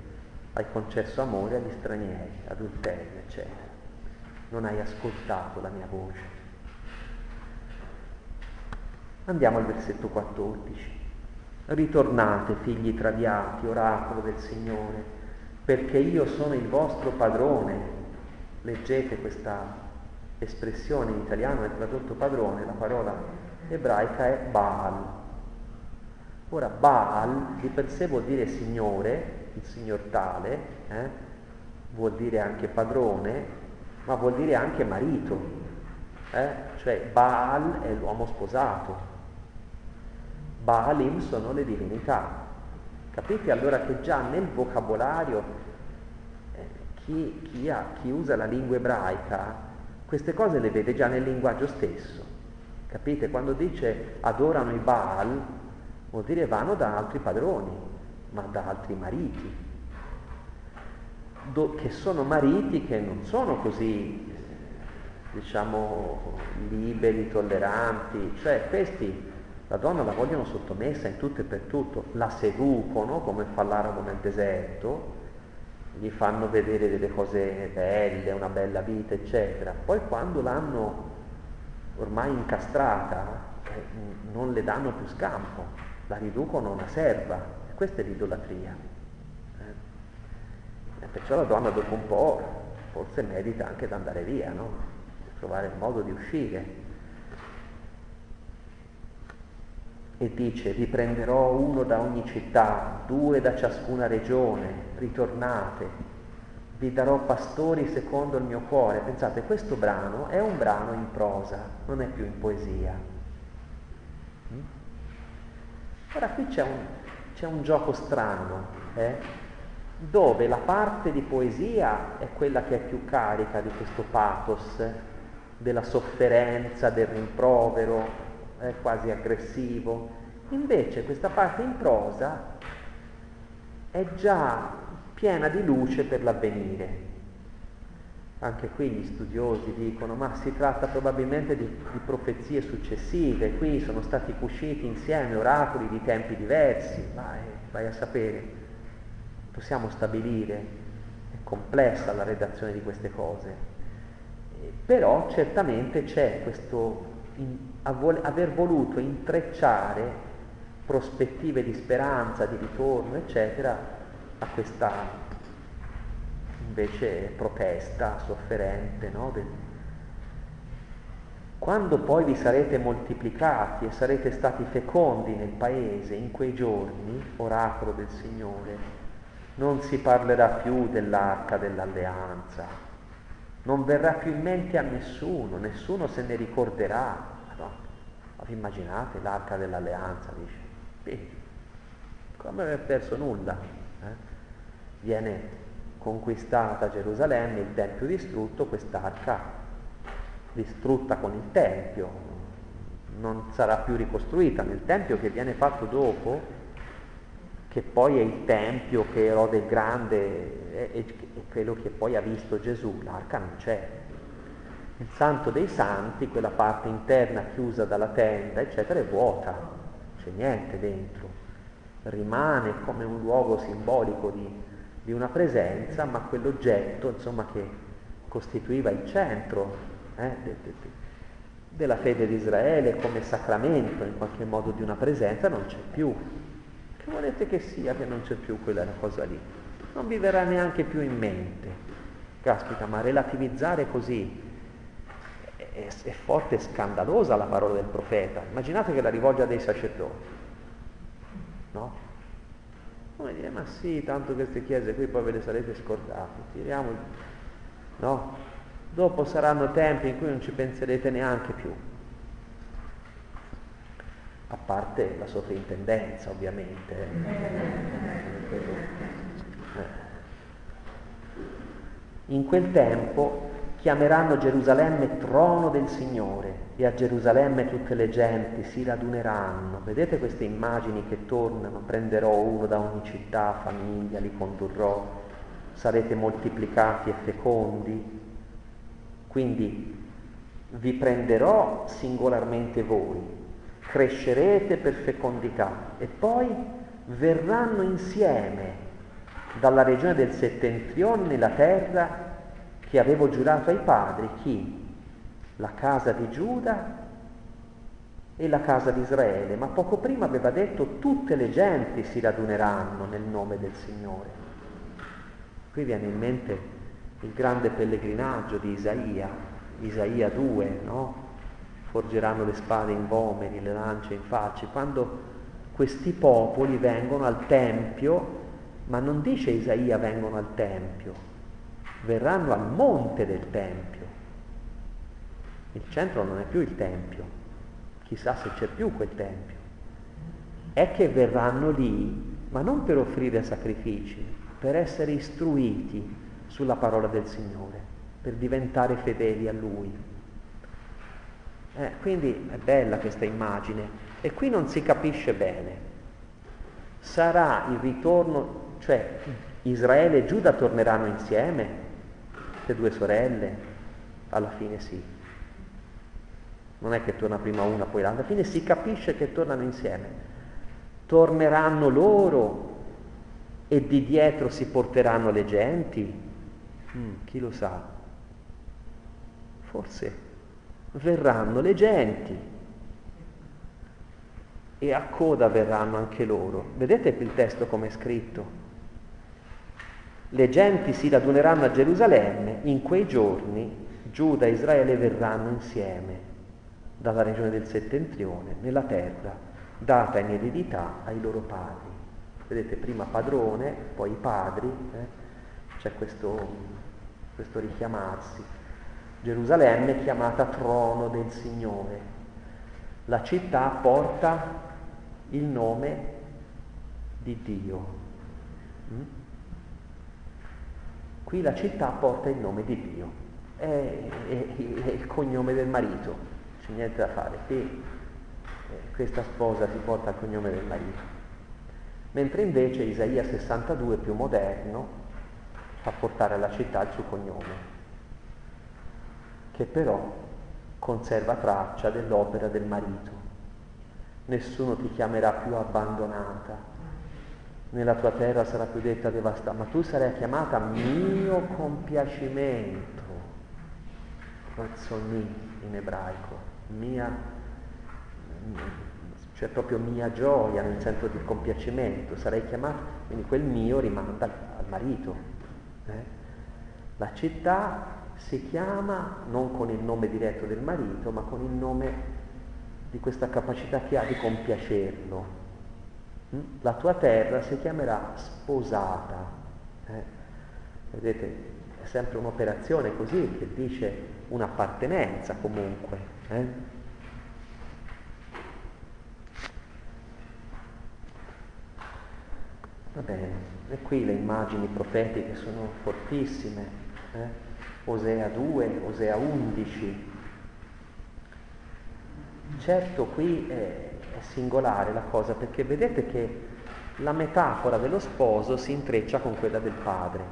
hai concesso amore agli stranieri, adulteri, eccetera. Non hai ascoltato la mia voce. Andiamo al versetto 14. Ritornate, figli traviati, oracolo del Signore perché io sono il vostro padrone. Leggete questa espressione in italiano, è tradotto padrone, la parola ebraica è Baal. Ora Baal di per sé vuol dire signore, il signor tale, eh? vuol dire anche padrone, ma vuol dire anche marito, eh? cioè Baal è l'uomo sposato, Baalim sono le divinità, Capite allora che già nel vocabolario chi, chi, ha, chi usa la lingua ebraica queste cose le vede già nel linguaggio stesso. Capite? Quando dice adorano i Baal, vuol dire vanno da altri padroni, ma da altri mariti, do, che sono mariti che non sono così, diciamo, liberi, tolleranti, cioè questi la donna la vogliono sottomessa in tutto e per tutto, la seducono come fa l'arabo nel deserto, gli fanno vedere delle cose belle, una bella vita, eccetera. Poi quando l'hanno ormai incastrata, eh, non le danno più scampo, la riducono a una serva. Questa è l'idolatria. Eh? Perciò la donna dopo un po' forse merita anche di andare via, no? trovare un modo di uscire. E dice riprenderò uno da ogni città, due da ciascuna regione, ritornate, vi darò pastori secondo il mio cuore. Pensate, questo brano è un brano in prosa, non è più in poesia. Mm? Ora qui c'è un, c'è un gioco strano, eh? dove la parte di poesia è quella che è più carica di questo pathos, della sofferenza, del rimprovero, è quasi aggressivo. Invece questa parte in prosa è già piena di luce per l'avvenire. Anche qui gli studiosi dicono, ma si tratta probabilmente di, di profezie successive, qui sono stati cuciti insieme oracoli di tempi diversi, vai, vai a sapere, possiamo stabilire, è complessa la redazione di queste cose, però certamente c'è questo aver voluto intrecciare prospettive di speranza, di ritorno, eccetera, a questa invece protesta sofferente. No? Quando poi vi sarete moltiplicati e sarete stati fecondi nel paese in quei giorni, oracolo del Signore, non si parlerà più dell'arca dell'alleanza, non verrà più in mente a nessuno, nessuno se ne ricorderà, vi immaginate l'arca dell'alleanza, dice, sì, come aver perso nulla. Eh? Viene conquistata Gerusalemme, il Tempio distrutto, quest'arca distrutta con il Tempio, non sarà più ricostruita nel Tempio che viene fatto dopo, che poi è il Tempio che Erode il Grande è quello che poi ha visto Gesù, l'arca non c'è, il santo dei santi, quella parte interna chiusa dalla tenda, eccetera, è vuota, c'è niente dentro, rimane come un luogo simbolico di, di una presenza, ma quell'oggetto, insomma, che costituiva il centro eh, de, de, de, della fede di Israele come sacramento in qualche modo di una presenza, non c'è più. Che volete che sia che non c'è più quella cosa lì? Non vi verrà neanche più in mente. Caspita, ma relativizzare così è, è forte e scandalosa la parola del profeta. Immaginate che la rivolge a dei sacerdoti. No? Come dire, ma sì, tanto queste chiese qui poi ve le sarete scordate, tiriamo, no? Dopo saranno tempi in cui non ci penserete neanche più. A parte la sovrintendenza, ovviamente. Eh. In quel tempo chiameranno Gerusalemme trono del Signore e a Gerusalemme tutte le genti si raduneranno. Vedete queste immagini che tornano? Prenderò uno da ogni città, famiglia, li condurrò, sarete moltiplicati e fecondi. Quindi vi prenderò singolarmente voi, crescerete per fecondità e poi verranno insieme dalla regione del settentrione nella terra che avevo giurato ai padri, chi? La casa di Giuda e la casa di Israele, ma poco prima aveva detto tutte le genti si raduneranno nel nome del Signore. Qui viene in mente il grande pellegrinaggio di Isaia, Isaia 2, no? Forgeranno le spade in vomeri, le lance in facce, quando questi popoli vengono al Tempio ma non dice Isaia vengono al Tempio, verranno al monte del Tempio. Il centro non è più il Tempio, chissà se c'è più quel Tempio. È che verranno lì, ma non per offrire sacrifici, per essere istruiti sulla parola del Signore, per diventare fedeli a Lui. Eh, quindi è bella questa immagine e qui non si capisce bene. Sarà il ritorno cioè Israele e Giuda torneranno insieme, le due sorelle, alla fine sì. Non è che torna prima una, poi l'altra, alla fine si capisce che tornano insieme. Torneranno loro e di dietro si porteranno le genti? Mm, chi lo sa? Forse verranno le genti e a coda verranno anche loro. Vedete il testo come è scritto? Le genti si raduneranno a Gerusalemme, in quei giorni Giuda e Israele verranno insieme dalla regione del settentrione, nella terra data in eredità ai loro padri. Vedete, prima padrone, poi i padri, eh? c'è questo, questo richiamarsi. Gerusalemme è chiamata trono del Signore. La città porta il nome di Dio. Mm? Qui la città porta il nome di Dio, è, è, è il cognome del marito, c'è niente da fare. Qui eh, questa sposa si porta il cognome del marito. Mentre invece Isaia 62, più moderno, fa portare alla città il suo cognome, che però conserva traccia dell'opera del marito. Nessuno ti chiamerà più abbandonata, nella tua terra sarà più detta devastata, ma tu sarai chiamata mio compiacimento, razzoni in ebraico, mia, cioè proprio mia gioia nel senso di compiacimento, sarai chiamata, quindi quel mio rimanda al, marito. Eh? La città si chiama non con il nome diretto del marito, ma con il nome di questa capacità che ha di compiacerlo? La tua terra si chiamerà sposata. Eh? Vedete, è sempre un'operazione così che dice un'appartenenza comunque. Eh? Va bene, e qui le immagini profetiche sono fortissime. Eh? Osea 2, Osea 11. Certo qui è, singolare la cosa perché vedete che la metafora dello sposo si intreccia con quella del padre.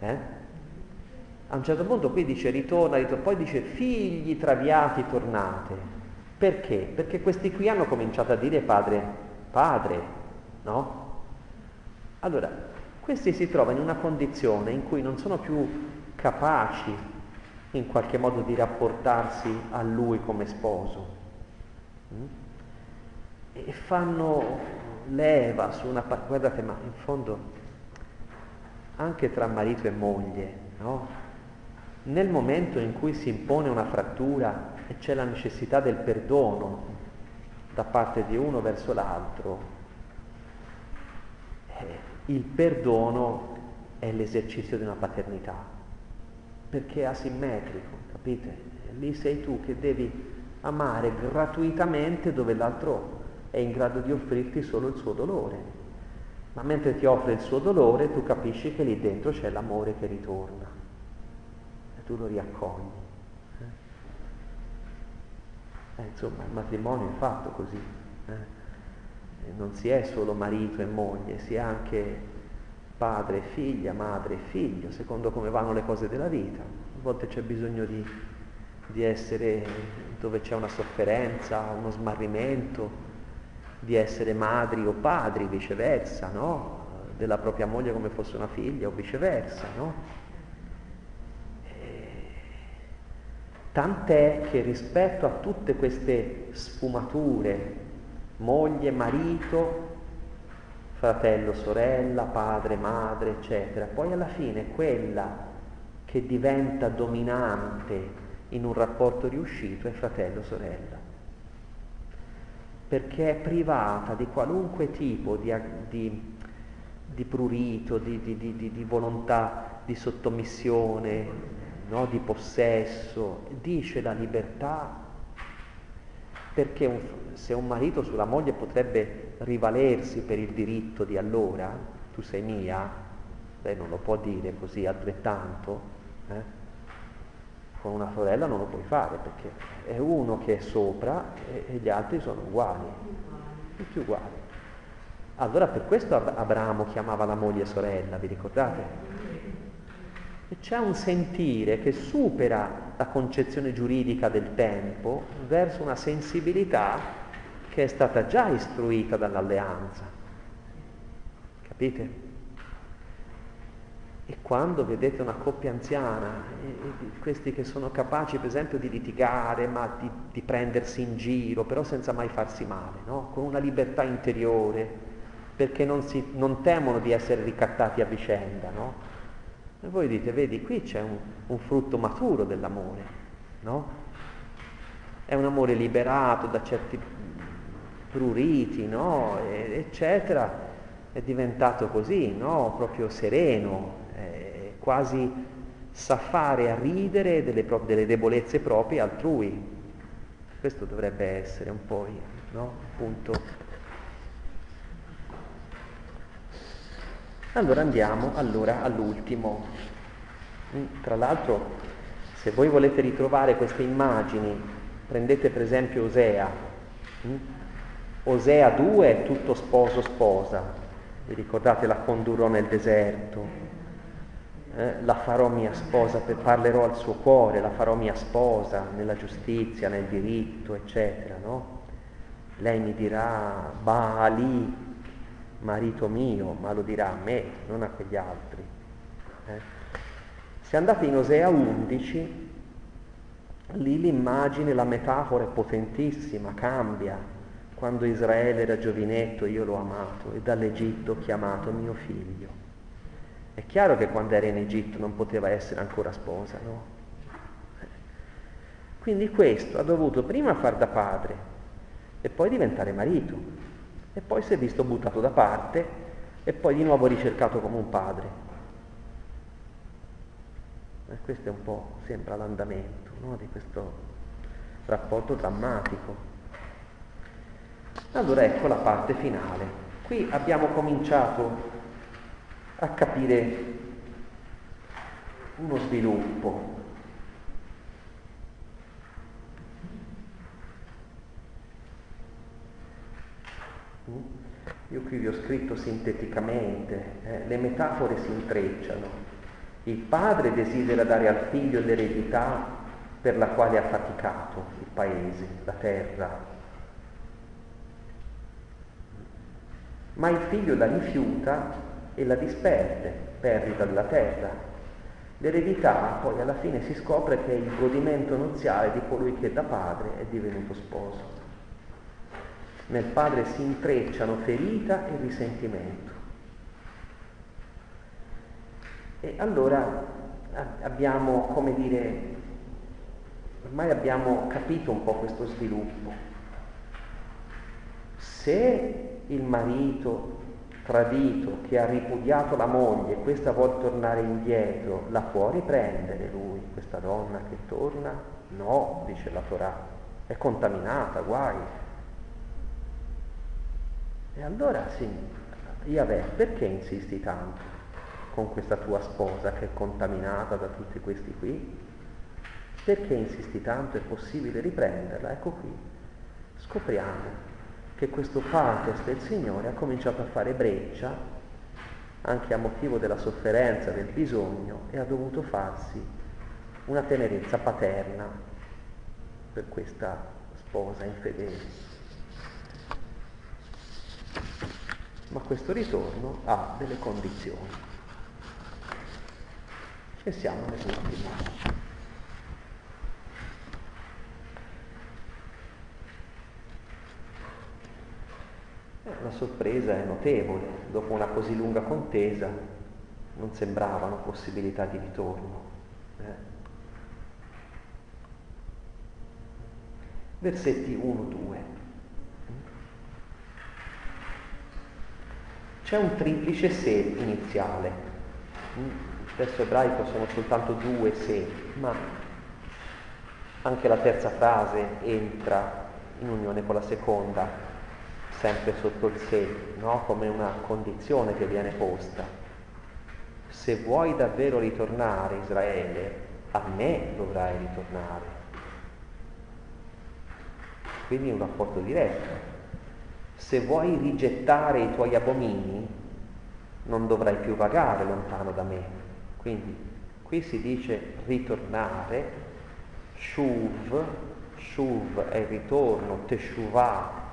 Eh? A un certo punto qui dice ritorna, ritorna, poi dice figli traviati tornate. Perché? Perché questi qui hanno cominciato a dire padre, padre, no? Allora, questi si trovano in una condizione in cui non sono più capaci in qualche modo di rapportarsi a lui come sposo e fanno leva su una parte, guardate ma in fondo anche tra marito e moglie, no? nel momento in cui si impone una frattura e c'è la necessità del perdono da parte di uno verso l'altro, il perdono è l'esercizio di una paternità, perché è asimmetrico, capite? Lì sei tu che devi amare gratuitamente dove l'altro è in grado di offrirti solo il suo dolore. Ma mentre ti offre il suo dolore, tu capisci che lì dentro c'è l'amore che ritorna e tu lo riaccogli. Eh, insomma, il matrimonio è fatto così. Eh? Non si è solo marito e moglie, si è anche padre e figlia, madre e figlio, secondo come vanno le cose della vita. A volte c'è bisogno di, di essere dove c'è una sofferenza, uno smarrimento, di essere madri o padri, viceversa, no? Della propria moglie come fosse una figlia o viceversa, no? Tant'è che rispetto a tutte queste sfumature, moglie, marito, fratello, sorella, padre, madre, eccetera. Poi alla fine quella che diventa dominante in un rapporto riuscito è fratello, sorella, perché è privata di qualunque tipo di, di, di prurito, di, di, volontà di sottomissione, no? di possesso, dice la libertà perché un, se un marito sulla moglie potrebbe rivalersi per il diritto di allora, tu sei mia, lei non lo può dire così altrettanto, eh? Con una sorella non lo puoi fare perché è uno che è sopra e, e gli altri sono uguali, tutti uguali. Allora per questo Abramo chiamava la moglie sorella, vi ricordate? E c'è un sentire che supera la concezione giuridica del tempo verso una sensibilità che è stata già istruita dall'alleanza. Capite? E quando vedete una coppia anziana, e, e questi che sono capaci per esempio di litigare, ma di, di prendersi in giro, però senza mai farsi male, no? con una libertà interiore, perché non, si, non temono di essere ricattati a vicenda, no? E voi dite, vedi, qui c'è un, un frutto maturo dell'amore, no? È un amore liberato da certi pruriti, no? E, eccetera, è diventato così? Proprio sereno, quasi sa fare a ridere delle, pro- delle, debolezze proprie altrui. Questo dovrebbe essere un po' no? punto. Allora andiamo allora all'ultimo Mm, tra l'altro, se voi volete ritrovare queste immagini, prendete per esempio Osea. Mm? Osea 2 è tutto sposo sposa, vi ricordate la condurrò nel deserto, eh, la farò mia sposa, parlerò al suo cuore, la farò mia sposa nella giustizia, nel diritto, eccetera, no? Lei mi dirà Baali, marito mio, ma lo dirà a me, non a quegli altri. Eh? Se andate in Osea 11, lì l'immagine, la metafora è potentissima, cambia. Quando Israele era giovinetto io l'ho amato e dall'Egitto ho chiamato mio figlio. È chiaro che quando era in Egitto non poteva essere ancora sposa, no? Quindi questo ha dovuto prima far da padre e poi diventare marito e poi si è visto buttato da parte e poi di nuovo ricercato come un padre. E questo è un po', sembra l'andamento no, di questo rapporto drammatico. Allora ecco la parte finale. Qui abbiamo cominciato a capire uno sviluppo. Io qui vi ho scritto sinteticamente, eh, le metafore si intrecciano. Il padre desidera dare al figlio l'eredità per la quale ha faticato il paese, la terra. Ma il figlio la rifiuta e la disperde, perdita della terra. L'eredità poi alla fine si scopre che è il godimento nuziale di colui che da padre è divenuto sposo. Nel padre si intrecciano ferita e risentimento. E allora abbiamo, come dire, ormai abbiamo capito un po' questo sviluppo. Se il marito tradito, che ha ripudiato la moglie, questa vuol tornare indietro, la può riprendere lui, questa donna che torna? No, dice la Torah, è contaminata, guai. E allora, sì, Yahweh, perché insisti tanto con questa tua sposa che è contaminata da tutti questi qui? Perché insisti tanto? È possibile riprenderla? Ecco qui. Scopriamo che questo pathos del Signore ha cominciato a fare breccia anche a motivo della sofferenza, del bisogno e ha dovuto farsi una tenerezza paterna per questa sposa infedele. Ma questo ritorno ha delle condizioni e siamo nell'ultimo. La sorpresa è notevole, dopo una così lunga contesa non sembravano possibilità di ritorno. Eh. Versetti 1-2. C'è un triplice se iniziale. Il testo ebraico sono soltanto due se, ma anche la terza frase entra in unione con la seconda sempre sotto il sé, no? come una condizione che viene posta. Se vuoi davvero ritornare Israele, a me dovrai ritornare. Quindi un rapporto diretto. Se vuoi rigettare i tuoi abomini, non dovrai più vagare lontano da me. Quindi qui si dice ritornare, shuv, shuv è il ritorno, teshuvah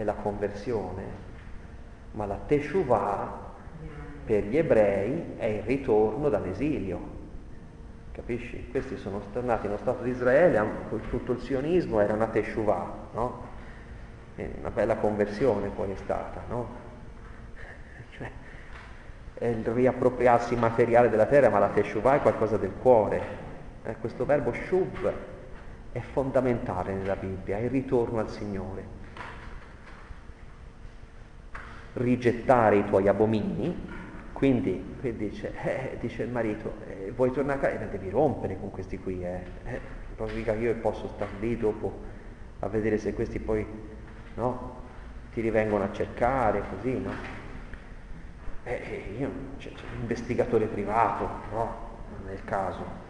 è la conversione, ma la Teshuvah per gli ebrei è il ritorno dall'esilio. Capisci? Questi sono tornati nello Stato di Israele, tutto il sionismo era una Teshuvah, no? una bella conversione poi è stata, no? Cioè, è il riappropriarsi materiale della terra, ma la Teshuvah è qualcosa del cuore. Eh, questo verbo shuv è fondamentale nella Bibbia, è il ritorno al Signore rigettare i tuoi abomini, quindi qui dice, eh, dice il marito, eh, vuoi tornare a casa? Eh, devi rompere con questi qui, eh. eh mica io posso stare lì dopo a vedere se questi poi no, ti rivengono a cercare, così, no? Eh, eh io, c'è investigatore privato, no? Non caso.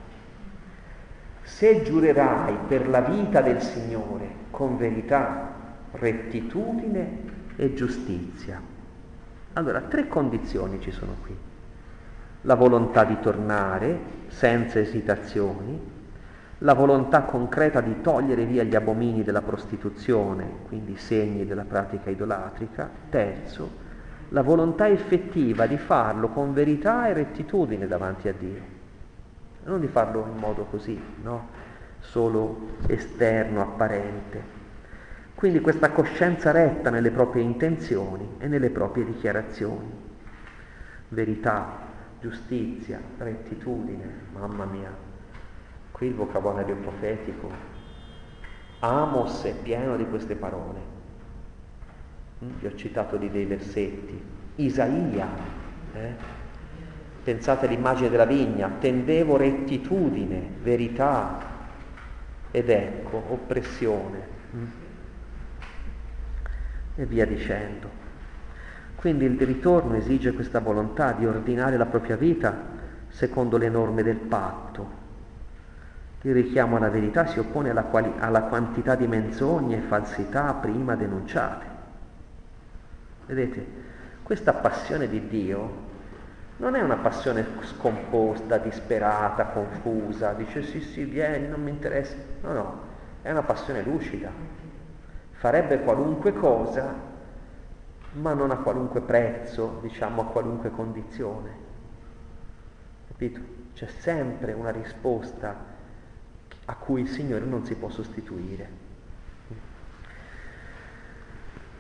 Se giurerai per la vita del Signore con verità, rettitudine e giustizia. Allora, tre condizioni ci sono qui. La volontà di tornare senza esitazioni, la volontà concreta di togliere via gli abomini della prostituzione, quindi segni della pratica idolatrica. Terzo, la volontà effettiva di farlo con verità e rettitudine davanti a Dio. Non di farlo in modo così, no? Solo esterno, apparente. Quindi questa coscienza retta nelle proprie intenzioni e nelle proprie dichiarazioni. Verità, giustizia, rettitudine, mamma mia. Qui il vocabolario profetico. Amos è pieno di queste parole. Mm, vi ho citato di dei versetti. Isaia, eh? pensate all'immagine della vigna, tendevo rettitudine, verità ed ecco, oppressione. E via dicendo. Quindi il ritorno esige questa volontà di ordinare la propria vita secondo le norme del patto. Il richiamo alla verità si oppone alla, quali- alla quantità di menzogne e falsità prima denunciate. Vedete, questa passione di Dio non è una passione scomposta, disperata, confusa, dice sì sì vieni, non mi interessa. No, no, è una passione lucida, farebbe qualunque cosa, ma non a qualunque prezzo, diciamo a qualunque condizione. Capito? C'è sempre una risposta a cui il Signore non si può sostituire.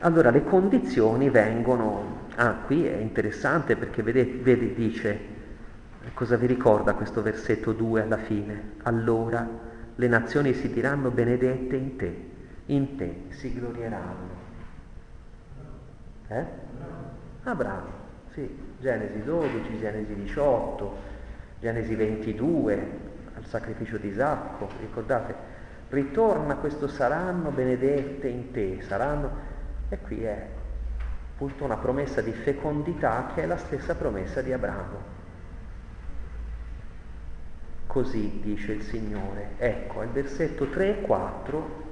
Allora le condizioni vengono, ah qui è interessante perché vedete, vedi, dice, cosa vi ricorda questo versetto 2 alla fine? Allora le nazioni si diranno benedette in te in te si glorieranno. Eh? Abramo, sì, Genesi 12, Genesi 18, Genesi 22, al sacrificio di Isacco, ricordate, ritorna questo saranno benedette in te, saranno, e qui è appunto una promessa di fecondità che è la stessa promessa di Abramo. Così dice il Signore. Ecco, al versetto 3 e 4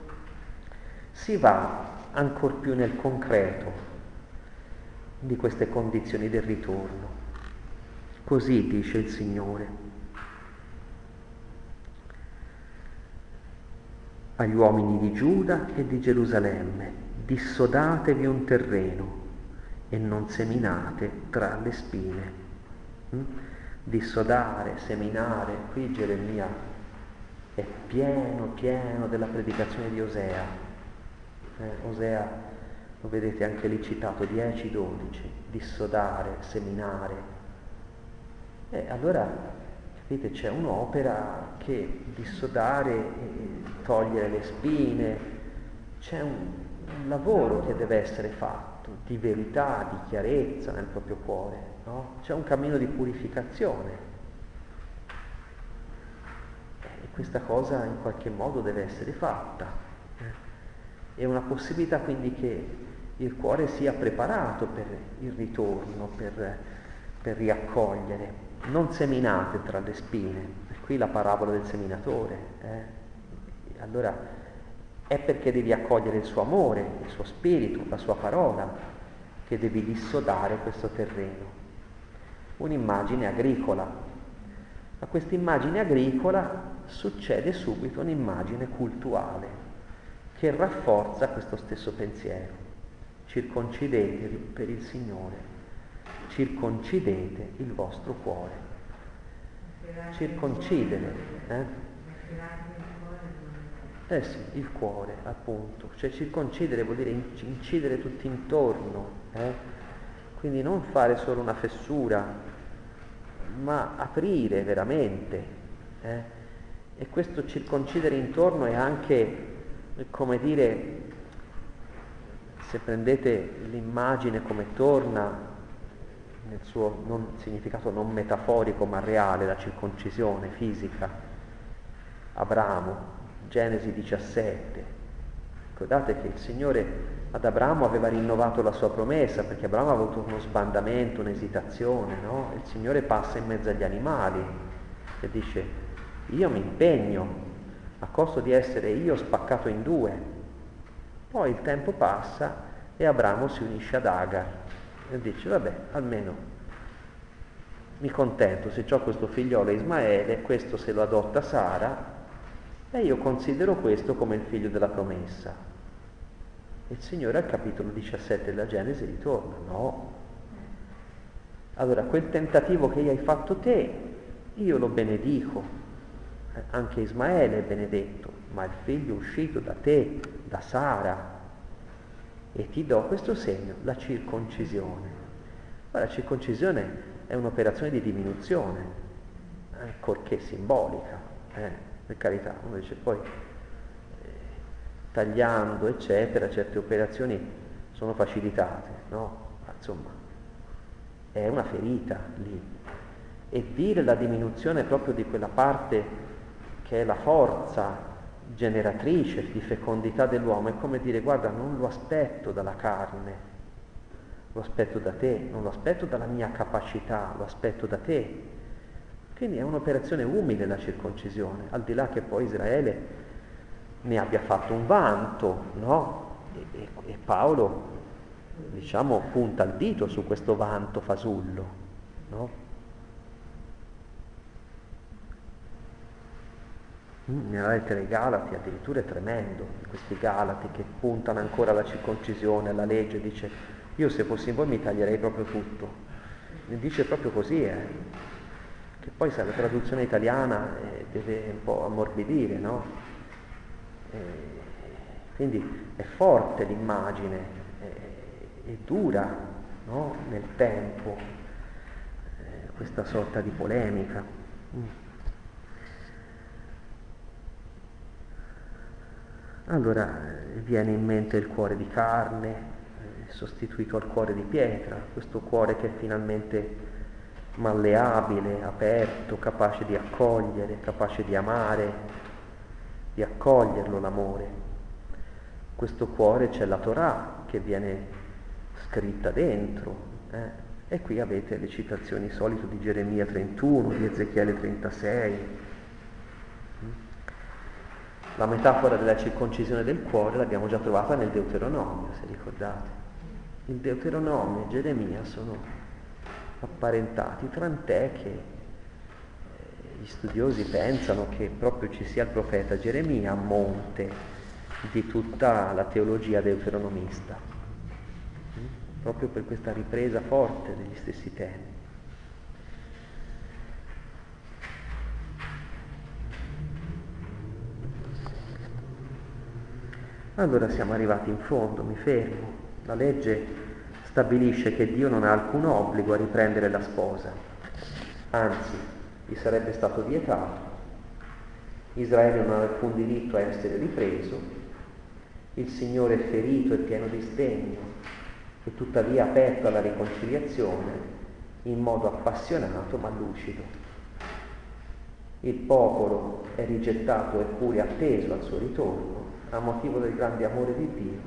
si va ancor più nel concreto di queste condizioni del ritorno. Così dice il Signore. Agli uomini di Giuda e di Gerusalemme, dissodatevi un terreno e non seminate tra le spine. Mm? Dissodare, seminare, qui Geremia è pieno, pieno della predicazione di Osea. Eh, Osea, lo vedete anche lì citato, 10-12, dissodare, seminare. E allora, capite, c'è un'opera che dissodare, e togliere le spine, c'è un, un lavoro che deve essere fatto di verità, di chiarezza nel proprio cuore, no? C'è un cammino di purificazione. E questa cosa in qualche modo deve essere fatta. È una possibilità quindi che il cuore sia preparato per il ritorno, per, per riaccogliere. Non seminate tra le spine, qui la parabola del seminatore. Eh? Allora è perché devi accogliere il suo amore, il suo spirito, la sua parola, che devi dissodare questo terreno. Un'immagine agricola. A questa immagine agricola succede subito un'immagine cultuale che rafforza questo stesso pensiero. Circoncidetevi per il Signore, circoncidete il vostro cuore. Circoncidere. Eh? Eh sì, il cuore, appunto. Cioè circoncidere vuol dire incidere tutto intorno. Eh? Quindi non fare solo una fessura, ma aprire veramente. Eh? E questo circoncidere intorno è anche, come dire, se prendete l'immagine come torna nel suo non, significato non metaforico ma reale, la circoncisione fisica, Abramo, Genesi 17. Ricordate che il Signore ad Abramo aveva rinnovato la sua promessa perché Abramo ha avuto uno sbandamento, un'esitazione, no? Il Signore passa in mezzo agli animali e dice io mi impegno a costo di essere io spaccato in due. Poi il tempo passa e Abramo si unisce ad Agar e dice vabbè almeno mi contento se ho questo figliolo Ismaele, questo se lo adotta Sara e io considero questo come il figlio della promessa. Il Signore al capitolo 17 della Genesi ritorna, no. Allora, quel tentativo che hai fatto te, io lo benedico. Anche Ismaele è benedetto, ma il figlio uscito da te, da Sara, e ti do questo segno, la circoncisione. Ora, la circoncisione è un'operazione di diminuzione, ancorché simbolica. Eh per carità, uno dice poi eh, tagliando eccetera certe operazioni sono facilitate, no? Ma, insomma, è una ferita lì. E dire la diminuzione proprio di quella parte che è la forza generatrice di fecondità dell'uomo è come dire guarda non lo aspetto dalla carne, lo aspetto da te, non lo aspetto dalla mia capacità, lo aspetto da te. Quindi è un'operazione umile la circoncisione, al di là che poi Israele ne abbia fatto un vanto, no? E, e, e Paolo, diciamo, punta il dito su questo vanto fasullo, no? Mm, nella lettera ai Galati addirittura è tremendo, questi Galati che puntano ancora alla circoncisione, alla legge, dice io se fossi in voi mi taglierei proprio tutto. Dice proprio così, eh che poi sa, la traduzione italiana eh, deve un po' ammorbidire, no? Eh, quindi è forte l'immagine, è, è dura no? nel tempo eh, questa sorta di polemica. Mm. Allora viene in mente il cuore di carne, sostituito al cuore di pietra, questo cuore che è finalmente malleabile, aperto, capace di accogliere, capace di amare, di accoglierlo l'amore. Questo cuore c'è la Torah che viene scritta dentro. Eh? E qui avete le citazioni solite di Geremia 31, di Ezechiele 36. La metafora della circoncisione del cuore l'abbiamo già trovata nel Deuteronomio, se ricordate. Il Deuteronomio e Geremia sono apparentati, tant'è che eh, gli studiosi pensano che proprio ci sia il profeta Geremia a monte di tutta la teologia deuteronomista, proprio per questa ripresa forte degli stessi temi. Allora siamo arrivati in fondo, mi fermo. La legge stabilisce che Dio non ha alcun obbligo a riprendere la sposa, anzi gli sarebbe stato vietato, Israele non ha alcun diritto a essere ripreso, il Signore è ferito e pieno di sdegno e tuttavia aperto alla riconciliazione in modo appassionato ma lucido. Il popolo è rigettato eppure atteso al suo ritorno a motivo del grande amore di Dio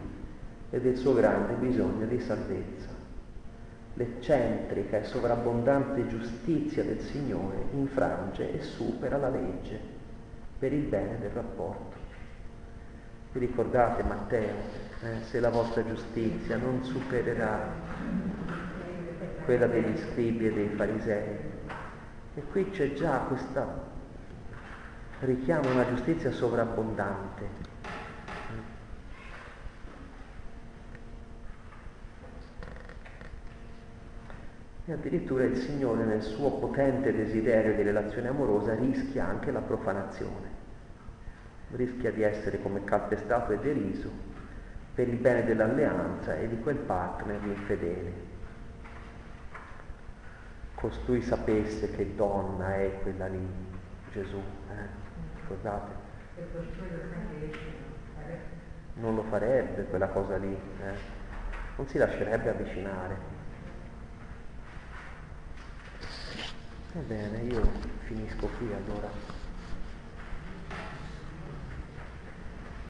e del suo grande bisogno di salvezza. L'eccentrica e sovrabbondante giustizia del Signore infrange e supera la legge per il bene del rapporto. Vi ricordate Matteo, eh, se la vostra giustizia non supererà quella degli scribi e dei farisei. E qui c'è già questa richiama una giustizia sovrabbondante, E addirittura il Signore nel suo potente desiderio di relazione amorosa rischia anche la profanazione, rischia di essere come calpestato e deriso per il bene dell'alleanza e di quel partner infedele. Costui sapesse che donna è quella lì, Gesù, eh? Ricordate? Non lo farebbe quella cosa lì, eh? non si lascerebbe avvicinare. Va bene, io finisco qui allora.